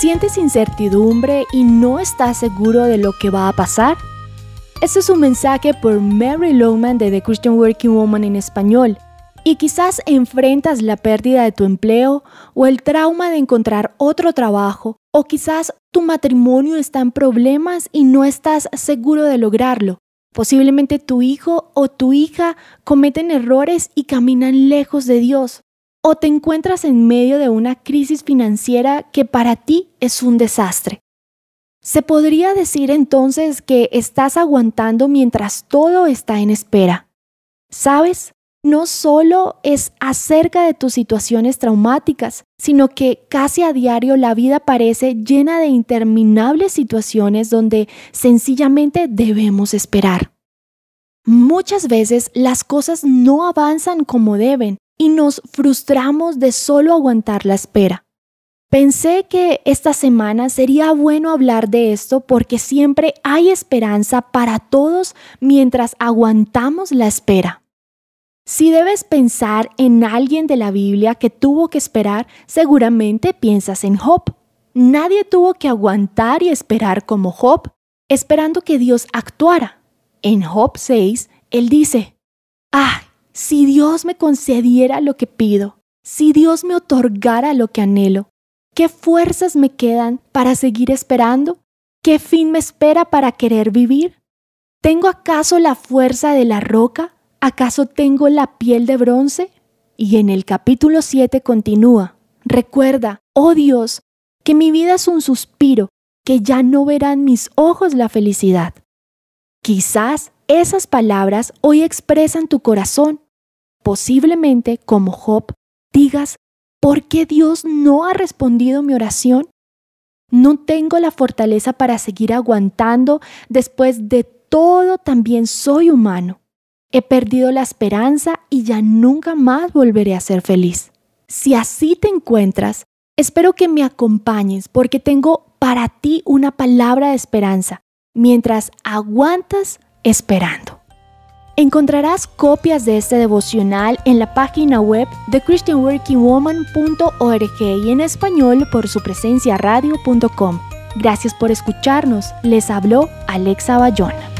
¿Sientes incertidumbre y no estás seguro de lo que va a pasar? Este es un mensaje por Mary Lowman de The Christian Working Woman en español. Y quizás enfrentas la pérdida de tu empleo o el trauma de encontrar otro trabajo o quizás tu matrimonio está en problemas y no estás seguro de lograrlo. Posiblemente tu hijo o tu hija cometen errores y caminan lejos de Dios. O te encuentras en medio de una crisis financiera que para ti es un desastre. Se podría decir entonces que estás aguantando mientras todo está en espera. ¿Sabes? No solo es acerca de tus situaciones traumáticas, sino que casi a diario la vida parece llena de interminables situaciones donde sencillamente debemos esperar. Muchas veces las cosas no avanzan como deben y nos frustramos de solo aguantar la espera. Pensé que esta semana sería bueno hablar de esto porque siempre hay esperanza para todos mientras aguantamos la espera. Si debes pensar en alguien de la Biblia que tuvo que esperar, seguramente piensas en Job. Nadie tuvo que aguantar y esperar como Job, esperando que Dios actuara. En Job 6, él dice, ah, si Dios me concediera lo que pido, si Dios me otorgara lo que anhelo, ¿qué fuerzas me quedan para seguir esperando? ¿Qué fin me espera para querer vivir? ¿Tengo acaso la fuerza de la roca? ¿Acaso tengo la piel de bronce? Y en el capítulo 7 continúa, recuerda, oh Dios, que mi vida es un suspiro, que ya no verán mis ojos la felicidad. Quizás esas palabras hoy expresan tu corazón. Posiblemente, como Job, digas, ¿por qué Dios no ha respondido mi oración? No tengo la fortaleza para seguir aguantando después de todo, también soy humano. He perdido la esperanza y ya nunca más volveré a ser feliz. Si así te encuentras, espero que me acompañes porque tengo para ti una palabra de esperanza mientras aguantas esperando. Encontrarás copias de este devocional en la página web de christianworkingwoman.org y en español por su presencia radio.com. Gracias por escucharnos. Les habló Alexa Bayona.